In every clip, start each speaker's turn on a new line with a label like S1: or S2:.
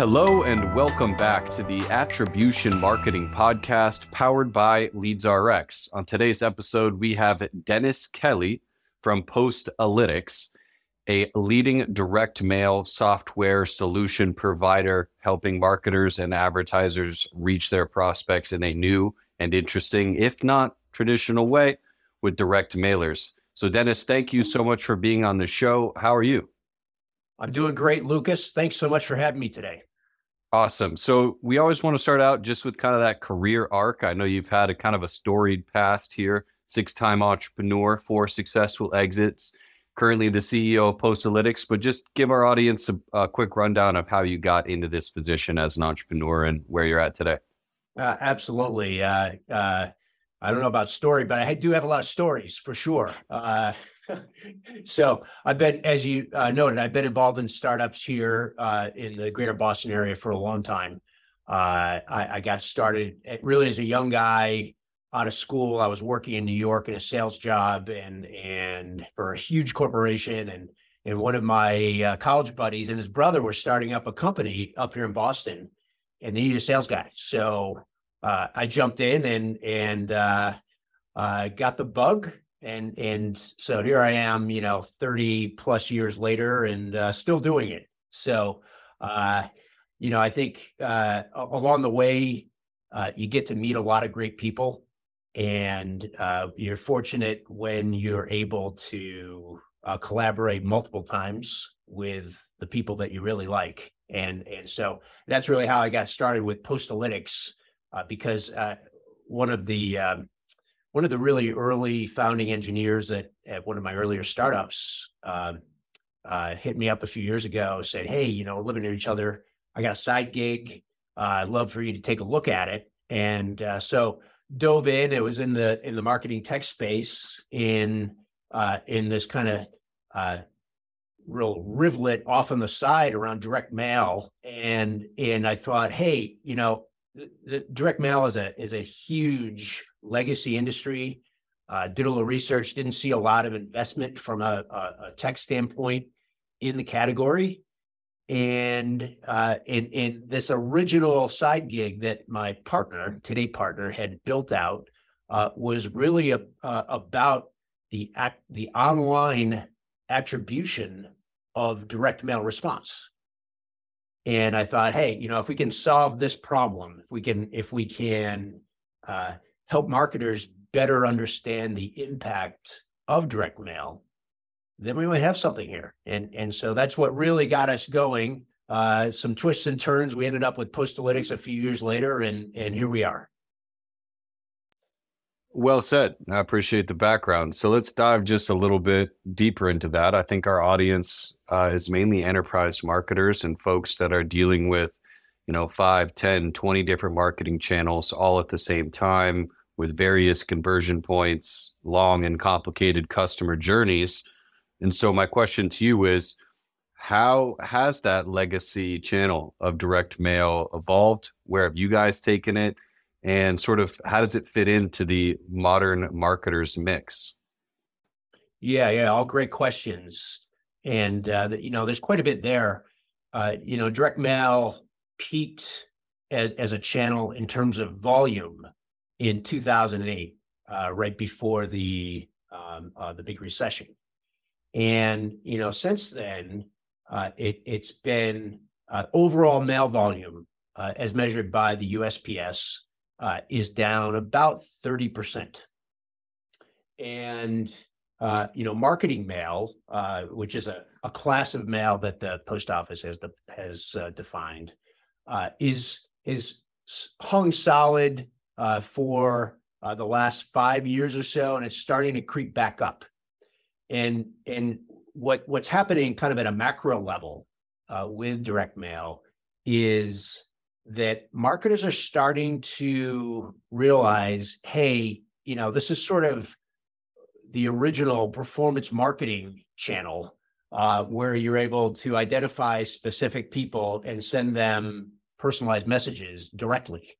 S1: Hello, and welcome back to the Attribution Marketing Podcast powered by LeadsRx. On today's episode, we have Dennis Kelly from Postalytics, a leading direct mail software solution provider helping marketers and advertisers reach their prospects in a new and interesting, if not traditional way, with direct mailers. So, Dennis, thank you so much for being on the show. How are you?
S2: I'm doing great, Lucas. Thanks so much for having me today.
S1: Awesome. So we always want to start out just with kind of that career arc. I know you've had a kind of a storied past here, six-time entrepreneur, four successful exits, currently the CEO of Postalytics, but just give our audience a, a quick rundown of how you got into this position as an entrepreneur and where you're at today.
S2: Uh, absolutely. Uh, uh, I don't know about story, but I do have a lot of stories for sure. Uh, so I've been, as you uh, noted, I've been involved in startups here uh, in the greater Boston area for a long time. Uh, I, I, got started at, really as a young guy out of school. I was working in New York in a sales job and and for a huge corporation. And and one of my uh, college buddies and his brother were starting up a company up here in Boston, and they needed a sales guy. So uh, I jumped in and and uh, got the bug and and so here I am, you know, 30 plus years later and uh, still doing it. So, uh, you know, I think uh, along the way, uh, you get to meet a lot of great people, and uh, you're fortunate when you're able to uh, collaborate multiple times with the people that you really like. And and so that's really how I got started with Postalytics, because one of the um, one of the really early founding engineers at, at one of my earlier startups uh, uh, hit me up a few years ago, said, Hey, you know, living near each other. I got a side gig. Uh, I'd love for you to take a look at it. And uh, so dove in. It was in the in the marketing tech space in uh, in this kind of uh, real rivulet off on the side around direct mail. And and I thought, hey, you know, the, the direct mail is a is a huge legacy industry. Uh, did a little research, didn't see a lot of investment from a, a, a tech standpoint in the category. And uh, in, in this original side gig that my partner, today partner, had built out uh, was really a, uh, about the act, the online attribution of direct mail response. And I thought, hey, you know, if we can solve this problem, if we can, if we can uh, help marketers better understand the impact of direct mail, then we might have something here. And and so that's what really got us going. Uh, some twists and turns. We ended up with Postalytics a few years later, and and here we are.
S1: Well said. I appreciate the background. So let's dive just a little bit deeper into that. I think our audience uh, is mainly enterprise marketers and folks that are dealing with, you know, 5, 10, 20 different marketing channels all at the same time with various conversion points, long and complicated customer journeys. And so, my question to you is how has that legacy channel of direct mail evolved? Where have you guys taken it? And sort of how does it fit into the modern marketers mix?
S2: Yeah, yeah, all great questions. And, uh, you know, there's quite a bit there. Uh, you know, direct mail peaked as, as a channel in terms of volume in 2008, uh, right before the um, uh, the big recession. And you know, since then, uh, it it's been uh, overall mail volume uh, as measured by the USPS uh, is down about 30 percent. And you know, marketing mail, which is a, a class of mail that the post office has the, has defined, is is hung solid uh, for uh, the last five years or so, and it's starting to creep back up. And and what what's happening kind of at a macro level uh, with direct mail is that marketers are starting to realize, hey, you know, this is sort of the original performance marketing channel uh, where you're able to identify specific people and send them personalized messages directly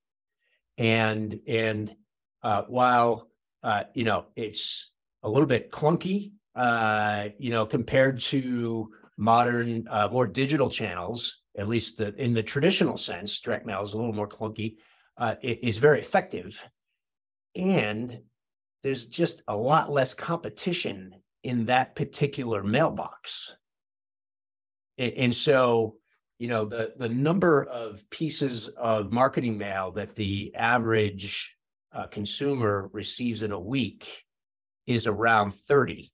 S2: and and uh, while uh, you know it's a little bit clunky, uh, you know, compared to modern, uh, more digital channels, at least the, in the traditional sense, direct mail is a little more clunky, uh, is very effective. And there's just a lot less competition in that particular mailbox. And so, you know, the, the number of pieces of marketing mail that the average uh, consumer receives in a week is around 30.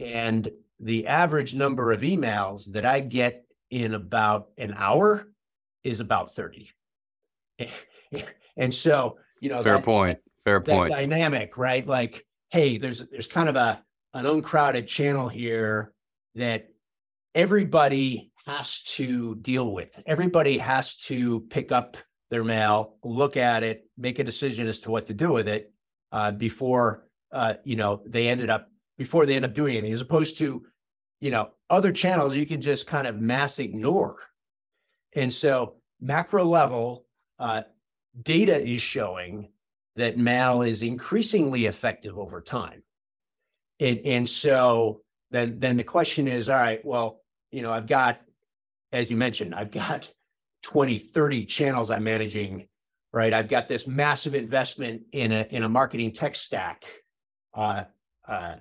S2: And the average number of emails that I get in about an hour is about 30. And so, you know,
S1: fair that, point. Fair point.
S2: Dynamic, right? Like, hey, there's there's kind of a an uncrowded channel here that everybody has to deal with. Everybody has to pick up their mail, look at it, make a decision as to what to do with it uh, before uh, you know they ended up before they end up doing anything, as opposed to you know other channels you can just kind of mass ignore. And so macro level uh, data is showing that mail is increasingly effective over time. And, and so then, then the question is, all right, well, you know, I've got, as you mentioned, I've got 20, 30 channels I'm managing, right? I've got this massive investment in a, in a marketing tech stack. Uh, uh,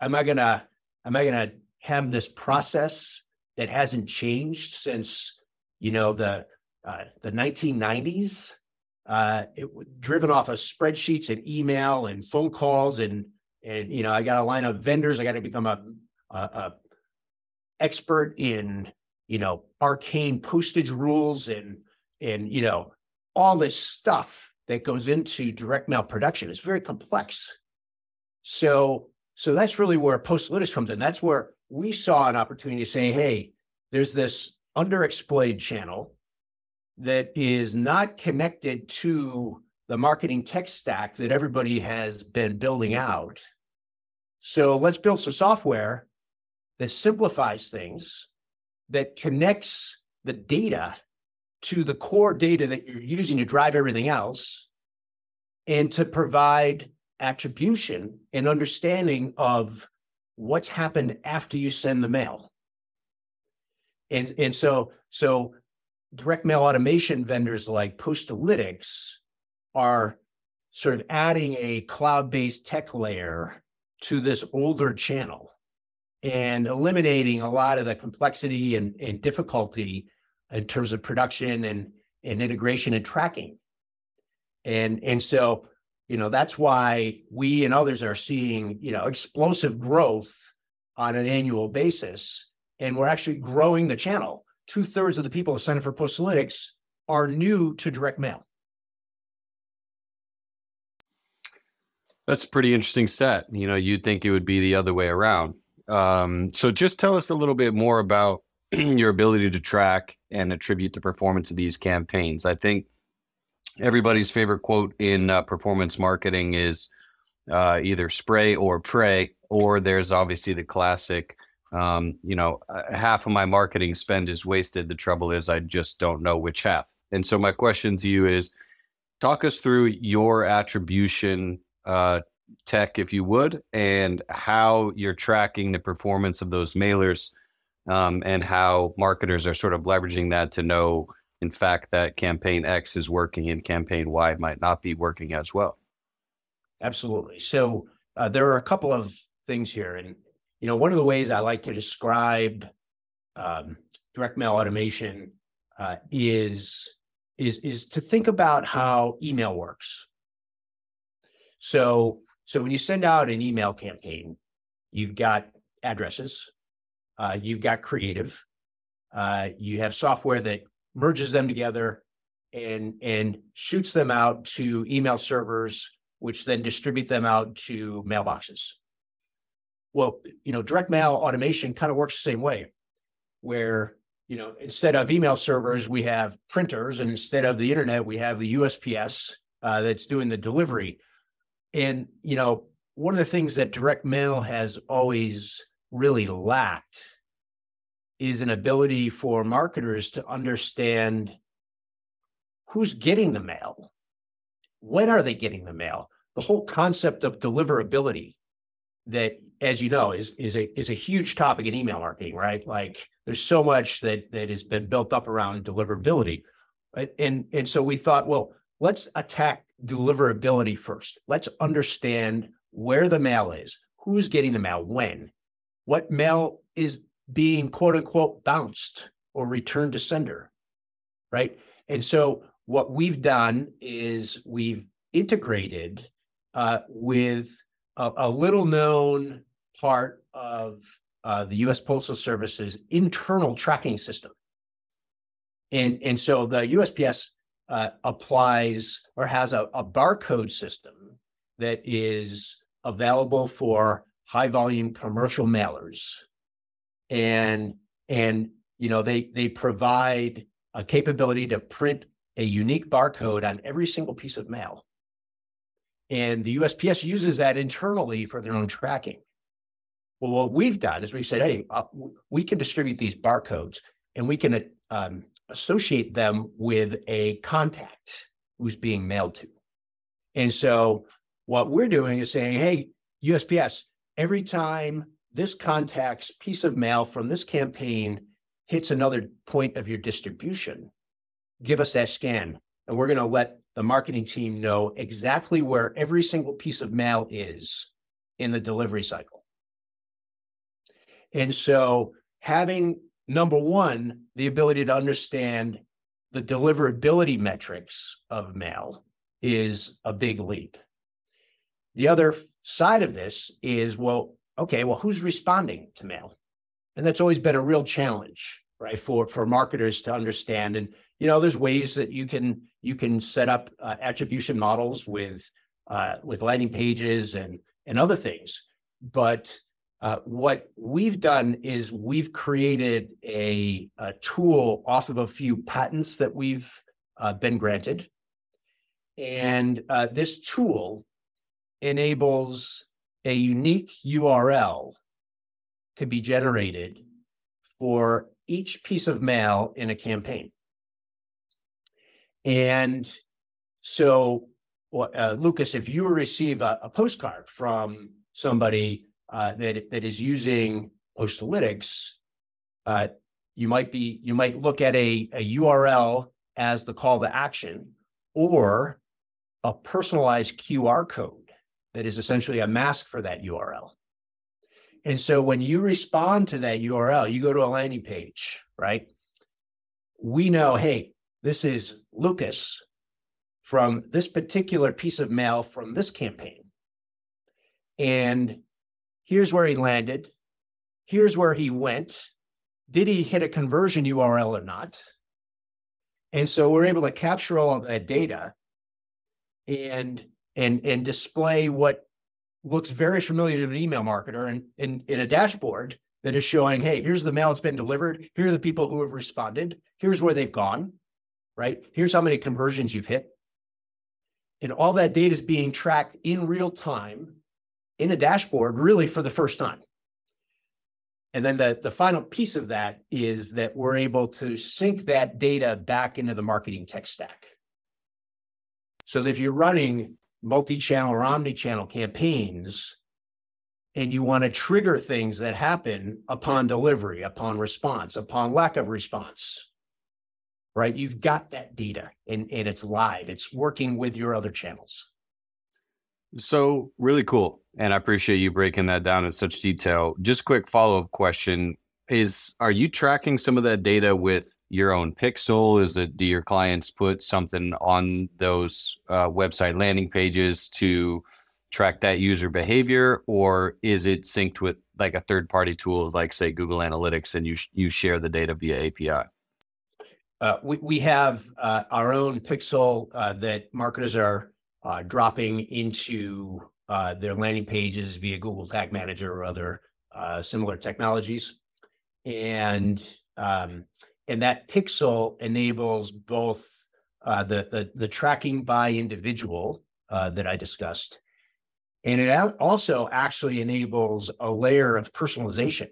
S2: am I gonna, am I gonna have this process that hasn't changed since, you know, the, uh, the 1990s? Uh, it driven off of spreadsheets and email and phone calls and and you know I got to line up vendors. I got to become a, a, a expert in you know arcane postage rules and and you know all this stuff that goes into direct mail production is very complex. So so that's really where Postalytics comes in. That's where we saw an opportunity to say, hey, there's this underexploited channel that is not connected to the marketing tech stack that everybody has been building out. So let's build some software that simplifies things, that connects the data to the core data that you're using to drive everything else, and to provide attribution and understanding of what's happened after you send the mail. And, and so, so direct mail automation vendors like Postalytics are sort of adding a cloud-based tech layer to this older channel and eliminating a lot of the complexity and, and difficulty in terms of production and, and integration and tracking. And, and so, you know, that's why we and others are seeing, you know, explosive growth on an annual basis. And we're actually growing the channel two thirds of the people who sign up for Postalytics are new to direct mail.
S1: That's a pretty interesting stat. You know, you'd think it would be the other way around. Um, so just tell us a little bit more about your ability to track and attribute the performance of these campaigns. I think everybody's favorite quote in uh, performance marketing is uh, either spray or pray, or there's obviously the classic um, you know, uh, half of my marketing spend is wasted. The trouble is, I just don't know which half. And so, my question to you is talk us through your attribution uh, tech, if you would, and how you're tracking the performance of those mailers um, and how marketers are sort of leveraging that to know, in fact, that campaign X is working and campaign Y might not be working as well.
S2: Absolutely. So, uh, there are a couple of things here. And you know, one of the ways I like to describe um, direct mail automation uh, is is is to think about how email works. So so when you send out an email campaign, you've got addresses, uh, you've got creative, uh, you have software that merges them together and and shoots them out to email servers, which then distribute them out to mailboxes. Well, you know, direct mail automation kind of works the same way, where you know instead of email servers we have printers, and instead of the internet we have the USPS uh, that's doing the delivery. And you know, one of the things that direct mail has always really lacked is an ability for marketers to understand who's getting the mail, when are they getting the mail, the whole concept of deliverability that, as you know, is is a is a huge topic in email marketing, right? Like there's so much that that has been built up around deliverability. And and so we thought, well, let's attack deliverability first. Let's understand where the mail is, who's getting the mail, when, what mail is being quote unquote bounced or returned to sender, right? And so what we've done is we've integrated uh, with a, a, little known part of uh, the US Postal Service's internal tracking system. And, and so the USPS uh, applies or has a, a barcode system that is available for high volume commercial mailers. And and you know they they provide a capability to print a unique barcode on every single piece of mail. And the usps uses that internally for their own tracking. Well what we've done is we've said hey uh, we can distribute these barcodes and we can um, associate them with a contact who's being mailed to. And so what we're doing is saying, hey, USPS, every time this contact's piece of mail from this campaign hits another point of your distribution, give us that scan. And we're going to let the marketing team know exactly where every single piece of mail is in the delivery cycle. And so having number one, the ability to understand the deliverability metrics of mail is a big leap. The other side of this is well, okay, well, who's responding to mail? And that's always been a real challenge, right, for for marketers to understand. And you know, there's ways that you can you can set up uh, attribution models with uh, with landing pages and and other things, but uh, what we've done is we've created a, a, tool off of a few patents that we've uh, been granted. And uh, this tool enables a unique URL to be generated for each piece of mail in a campaign. And so, uh, Lucas, if you receive a, a postcard from somebody uh, that that is using Postalytics, uh, you might be you might look at a, a URL as the call to action, or a personalized QR code that is essentially a mask for that URL. And so when you respond to that URL, you go to a landing page, right? We know, hey, this is Lucas from this particular piece of mail from this campaign. And Here's where he landed. Here's where he went. Did he hit a conversion URL or not? And so we're able to capture all of that data and and and display what looks very familiar to an email marketer and in, in a dashboard that is showing, hey, here's the mail that's been delivered. Here are the people who have responded. Here's where they've gone, right? Here's how many conversions you've hit. And all that data is being tracked in real time in a dashboard really for the first time. And then the, the final piece of that is that we're able to sync that data back into the marketing tech stack. So that if you're running multi-channel or omni-channel campaigns and you want to trigger things that happen upon delivery, upon response, upon lack of response, right? You've got that data and, and it's live. It's working with your other channels.
S1: So really cool. And I appreciate you breaking that down in such detail. Just quick follow-up question is are you tracking some of that data with your own pixel? Is it do your clients put something on those uh, website landing pages to track that user behavior? Or is it synced with like a third party tool like say google analytics and you sh- you share the data via api
S2: uh, we, we have uh, our own pixel uh, that marketers are uh, dropping into uh, their landing pages via Google Tag Manager or other uh, similar technologies. And um, and that pixel enables both uh, the, the, the tracking by individual uh, that I discussed, and it also actually enables a layer of personalization.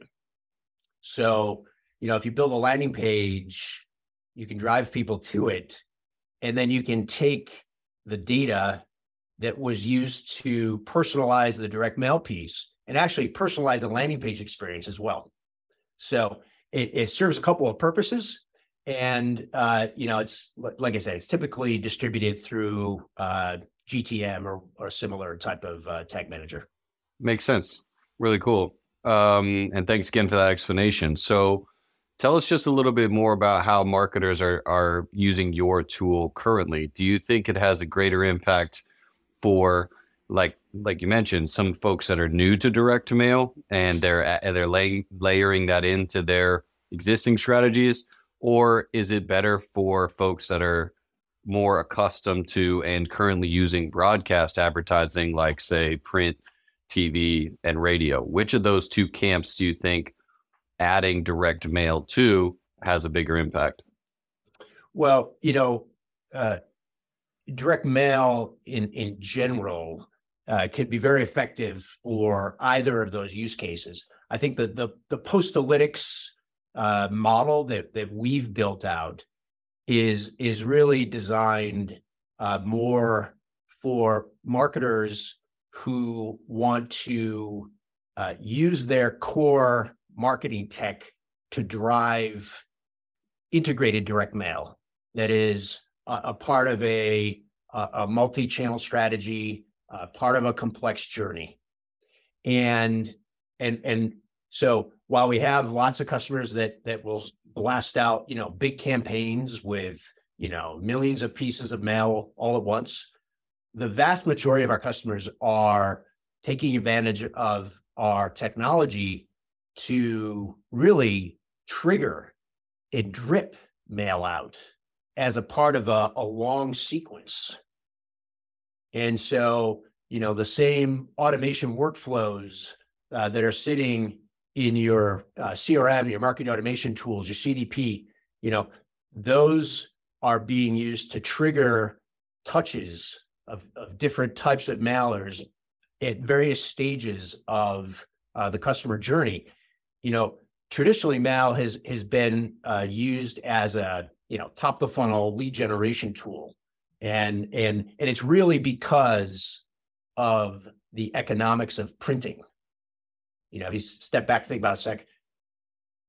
S2: So you know if you build a landing page, you can drive people to it, and then you can take the data that was used to personalize the direct mail piece and actually personalize the landing page experience as well. So it, it serves a couple of purposes. And, uh, you know, it's like I said, it's typically distributed through uh, GTM or, or similar type of uh, tag manager.
S1: Makes sense. Really cool. Um, and thanks again for that explanation. So tell us just a little bit more about how marketers are, are using your tool currently. Do you think it has a greater impact for like like you mentioned, some folks that are new to direct to mail and they're they're lay, layering that into their existing strategies, or is it better for folks that are more accustomed to and currently using broadcast advertising, like say print, TV, and radio? Which of those two camps do you think adding direct mail to has a bigger impact?
S2: Well, you know, uh, direct mail in in general uh, could be very effective for either of those use cases. I think that the the postalytics uh, model that that we've built out is is really designed uh, more for marketers who want to uh, use their core marketing tech to drive integrated direct mail that is a, part of a, a, multi-channel strategy uh, part of a complex journey. And and and so while we have lots of customers that that will blast out, you know, big campaigns with, you know, millions of pieces of mail all at once, the vast majority of our customers are taking advantage of our technology to really trigger a drip mail out as a part of a, a long sequence and so, you know, the same automation workflows uh, that are sitting in your uh, CRM, your marketing automation tools, your CDP, you know, those are being used to trigger touches of, of different types of mailers at various stages of uh, the customer journey. You know, traditionally, mail has has been uh, used as a you know top the funnel lead generation tool. And and and it's really because of the economics of printing. You know if you step back think about a sec.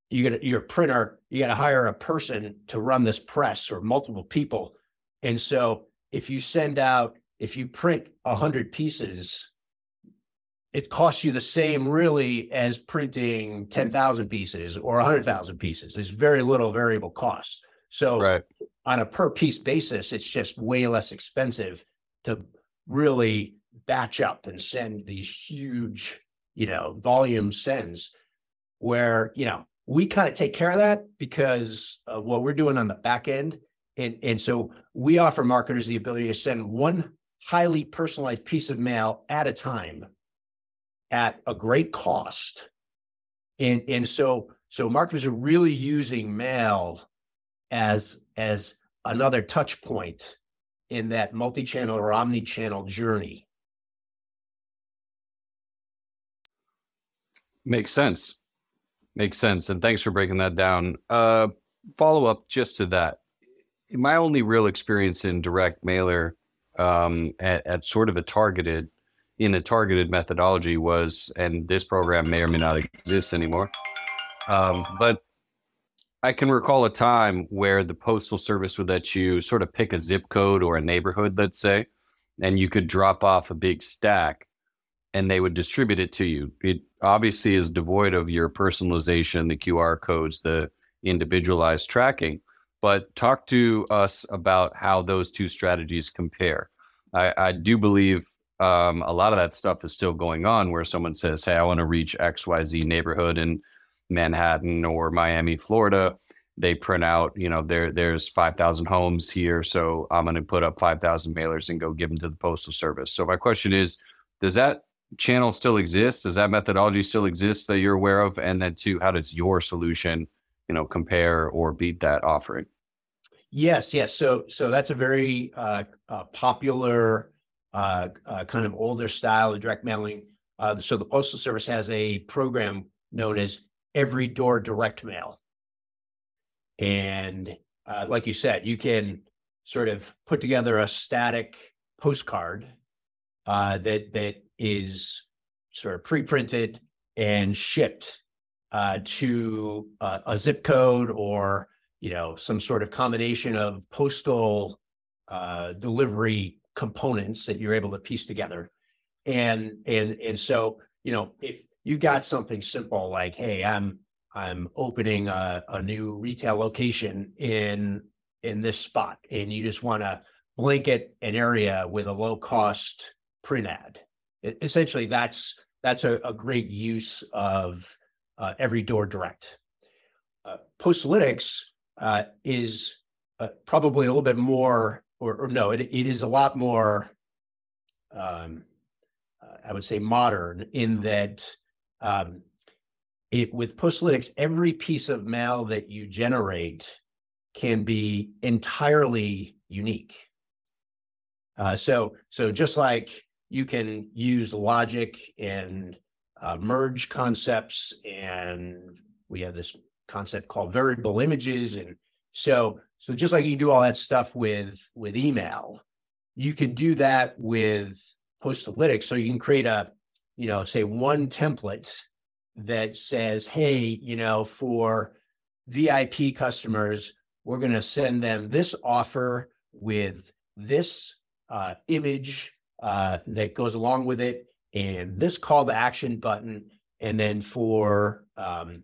S2: You get your printer you got to hire a person to run this press or multiple people. And so if you send out if you print 100 pieces it costs you the same really as printing 10,000 pieces or 100,000 pieces. There's very little variable cost so right on a per piece basis, it's just way less expensive to really batch up and send these huge, you know, volume sends where, you know, we kind of take care of that because of what we're doing on the back end. And, and so we offer marketers the ability to send one highly personalized piece of mail at a time at a great cost. And, and so, so marketers are really using mail as as another touch point in that multi-channel or omni-channel journey.
S1: Makes sense. Makes sense. And thanks for breaking that down. Uh, follow up just to that. My only real experience in direct mailer um, at, at sort of a targeted, in a targeted methodology was, and this program may or may not exist anymore, um, but I can recall a time where the postal service would let you sort of pick a zip code or a neighborhood, let's say, and you could drop off a big stack and they would distribute it to you. It obviously is devoid of your personalization, the QR codes, the individualized tracking. But talk to us about how those two strategies compare. I, I do believe um, a lot of that stuff is still going on where someone says, Hey, I want to reach XYZ neighborhood. And Manhattan or Miami, Florida, they print out, you know, there there's 5,000 homes here, so I'm going to put up 5,000 mailers and go give them to the postal service. So my question is, does that channel still exist? Does that methodology still exist that you're aware of? And then two, how does your solution, you know, compare or beat that offering?
S2: Yes, yes. So so that's a very uh, uh, popular uh, uh kind of older style of direct mailing. Uh, so the postal service has a program known as every door direct mail. And uh, like you said, you can sort of put together a static postcard uh, that that is sort of pre-printed and shipped uh, to uh, a zip code or you know some sort of combination of postal uh, delivery components that you're able to piece together and and and so you know if you got something simple like hey i'm i'm opening a, a new retail location in in this spot and you just want to blanket an area with a low cost print ad. It, essentially that's that's a, a great use of uh, every door direct. Uh, postalytics uh, is uh, probably a little bit more or, or no it, it is a lot more um, I would say modern in that um, it with Postalytics, every piece of mail that you generate can be entirely unique. Uh, so, so just like you can use logic and uh, merge concepts, and we have this concept called variable images, and so, so just like you do all that stuff with with email, you can do that with Postalytics. So you can create a, you know, say one template that says, hey, you know, for VIP customers, we're going to send them this offer with this uh, image uh, that goes along with it and this call to action button. And then for, um,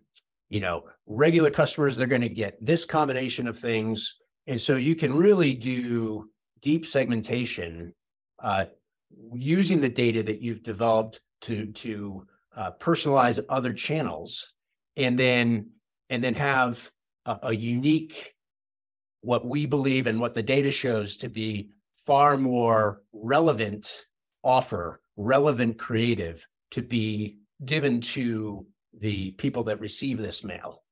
S2: you know, regular customers, they're going to get this combination of things. And so you can really do deep segmentation uh, using the data that you've developed to to uh, personalize other channels and then and then have a, a, unique what we believe and what the data shows to be far more relevant offer relevant creative to be given to the people that receive this mail.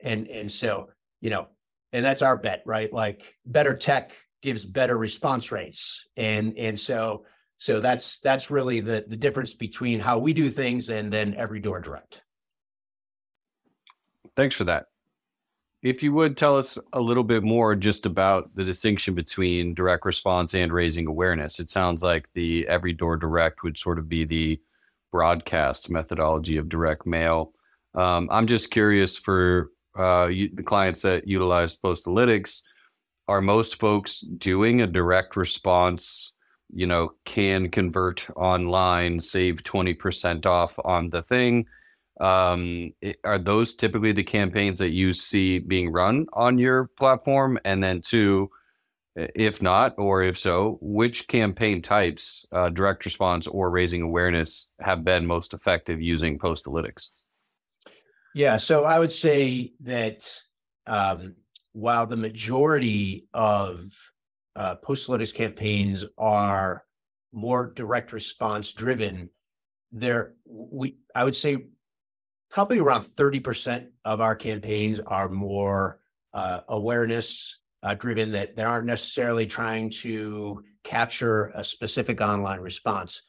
S2: And and so you know and that's our bet right? Like better tech gives better response rates. And and so so that's that's really the the difference between how we do things and then every door direct.
S1: Thanks for that. If you would tell us a little bit more just about the distinction between direct response and raising awareness. It sounds like the every door direct would sort of be the broadcast methodology of direct mail. Um, I'm just curious for uh, you, the clients that utilize Postalytics, are most folks doing a direct response you know, can convert online, save 20% off on the thing. Um, it, are those typically the campaigns that you see being run on your platform? And then, two, if not, or if so, which campaign types, uh, direct response or raising awareness, have been most effective using Postalytics?
S2: Yeah, so I would say that um, while the majority of uh, Postalytics campaigns are more direct response driven, there we I would say probably around 30% of our campaigns are more uh, awareness uh, driven that they aren't necessarily trying to capture a specific online response.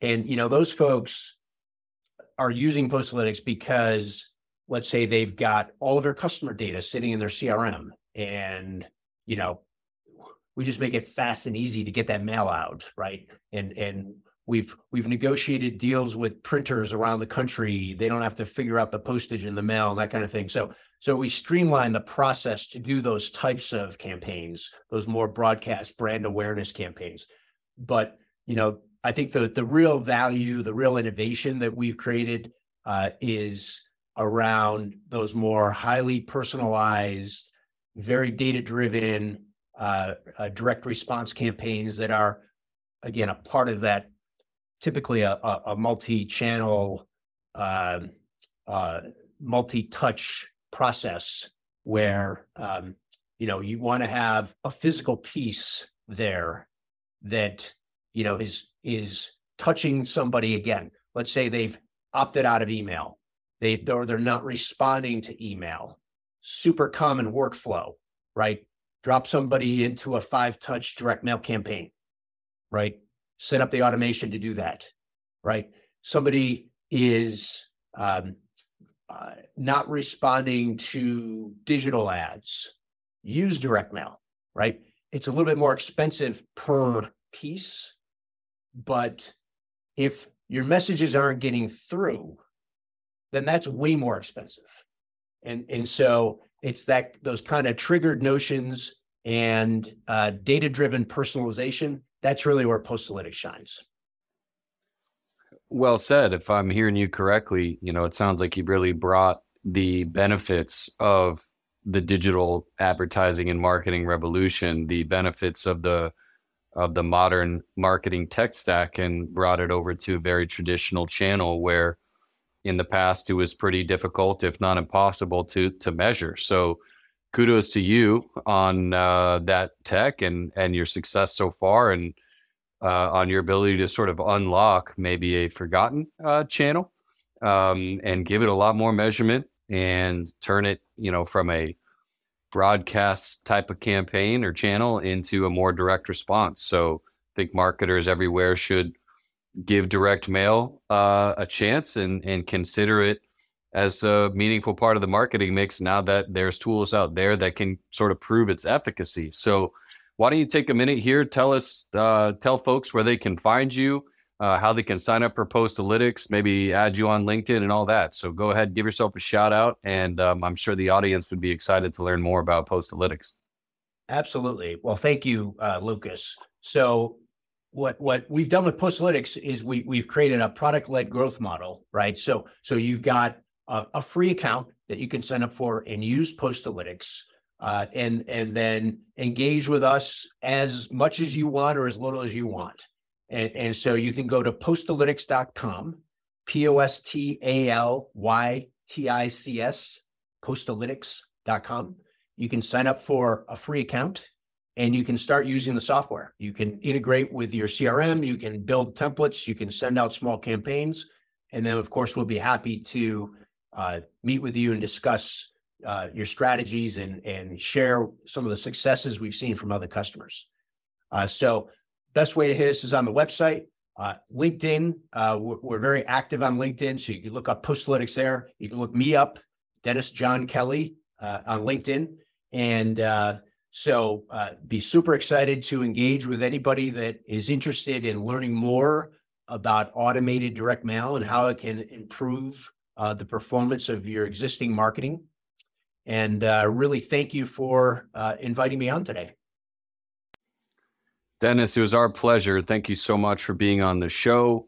S2: And you know, those folks are using Postalytics because let's say they've got all of their customer data sitting in their CRM and you know we just make it fast and easy to get that mail out, right? And and we've we've negotiated deals with printers around the country. They don't have to figure out the postage in the mail and that kind of thing. So so we streamline the process to do those types of campaigns, those more broadcast brand awareness campaigns. But you know, I think the the real value, the real innovation that we've created uh, is around those more highly personalized, very data driven uh, uh, direct response campaigns that are, again, a part of that typically a, a, a multi-channel, um, uh, multi-touch process where um, you know you want to have a physical piece there that you know is is touching somebody again. Let's say they've opted out of email, they or they're not responding to email. Super common workflow, right? Drop somebody into a five touch direct mail campaign, right? Set up the automation to do that, right? Somebody is um, uh, not responding to digital ads, use direct mail, right? It's a little bit more expensive per piece, but if your messages aren't getting through, then that's way more expensive. And and so it's that those kind of triggered notions and uh, data driven personalization. That's really where Postalytics shines.
S1: Well said. If I'm hearing you correctly, you know, it sounds like you've really brought the benefits of the digital advertising and marketing revolution, the benefits of the of the modern marketing tech stack and brought it over to a very traditional channel where in the past it was pretty difficult if not impossible to to measure so kudos to you on uh, that tech and and your success so far and uh, on your ability to sort of unlock maybe a forgotten uh, channel um, and give it a lot more measurement and turn it you know from a broadcast type of campaign or channel into a more direct response. So I think marketers everywhere should give direct mail uh, a chance and and consider it as a meaningful part of the marketing mix now that there's tools out there that can sort of prove its efficacy. So why don't you take a minute here? Tell us, uh, tell folks where they can find you, uh, how they can sign up for Postalytics, maybe add you on LinkedIn and all that. So go ahead, give yourself a shout out, and um, I'm sure the audience would be excited to learn more about Postalytics.
S2: Absolutely. Well, thank you, uh, Lucas. So what what we've done with Postalytics is we we've created a product led growth model, right? So so you've got a, a, free account that you can sign up for and use Postalytics. Uh, and and then engage with us as much as you want or as little as you want. And, and so you can go to postalytics.com, P O S T A L Y T I C S, postalytics.com. You can sign up for a free account and you can start using the software. You can integrate with your CRM, you can build templates, you can send out small campaigns. And then, of course, we'll be happy to uh, meet with you and discuss uh, your strategies and, and share some of the successes we've seen from other customers. Uh, so best way to hit us is on the website. Uh, LinkedIn, uh, we're, we're, very active on LinkedIn, so you can look up Postalytics there. You can look me up, Dennis John Kelly, uh, on LinkedIn, and so uh, be super excited to engage with anybody that is interested in learning more about automated direct mail and how it can improve uh, the performance of your existing marketing. And really, thank you for inviting me on today.
S1: Dennis, it was our pleasure. Thank you so much for being on the show.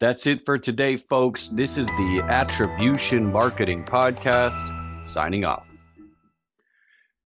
S1: That's it for today, folks. This is the Attribution Marketing Podcast, signing off.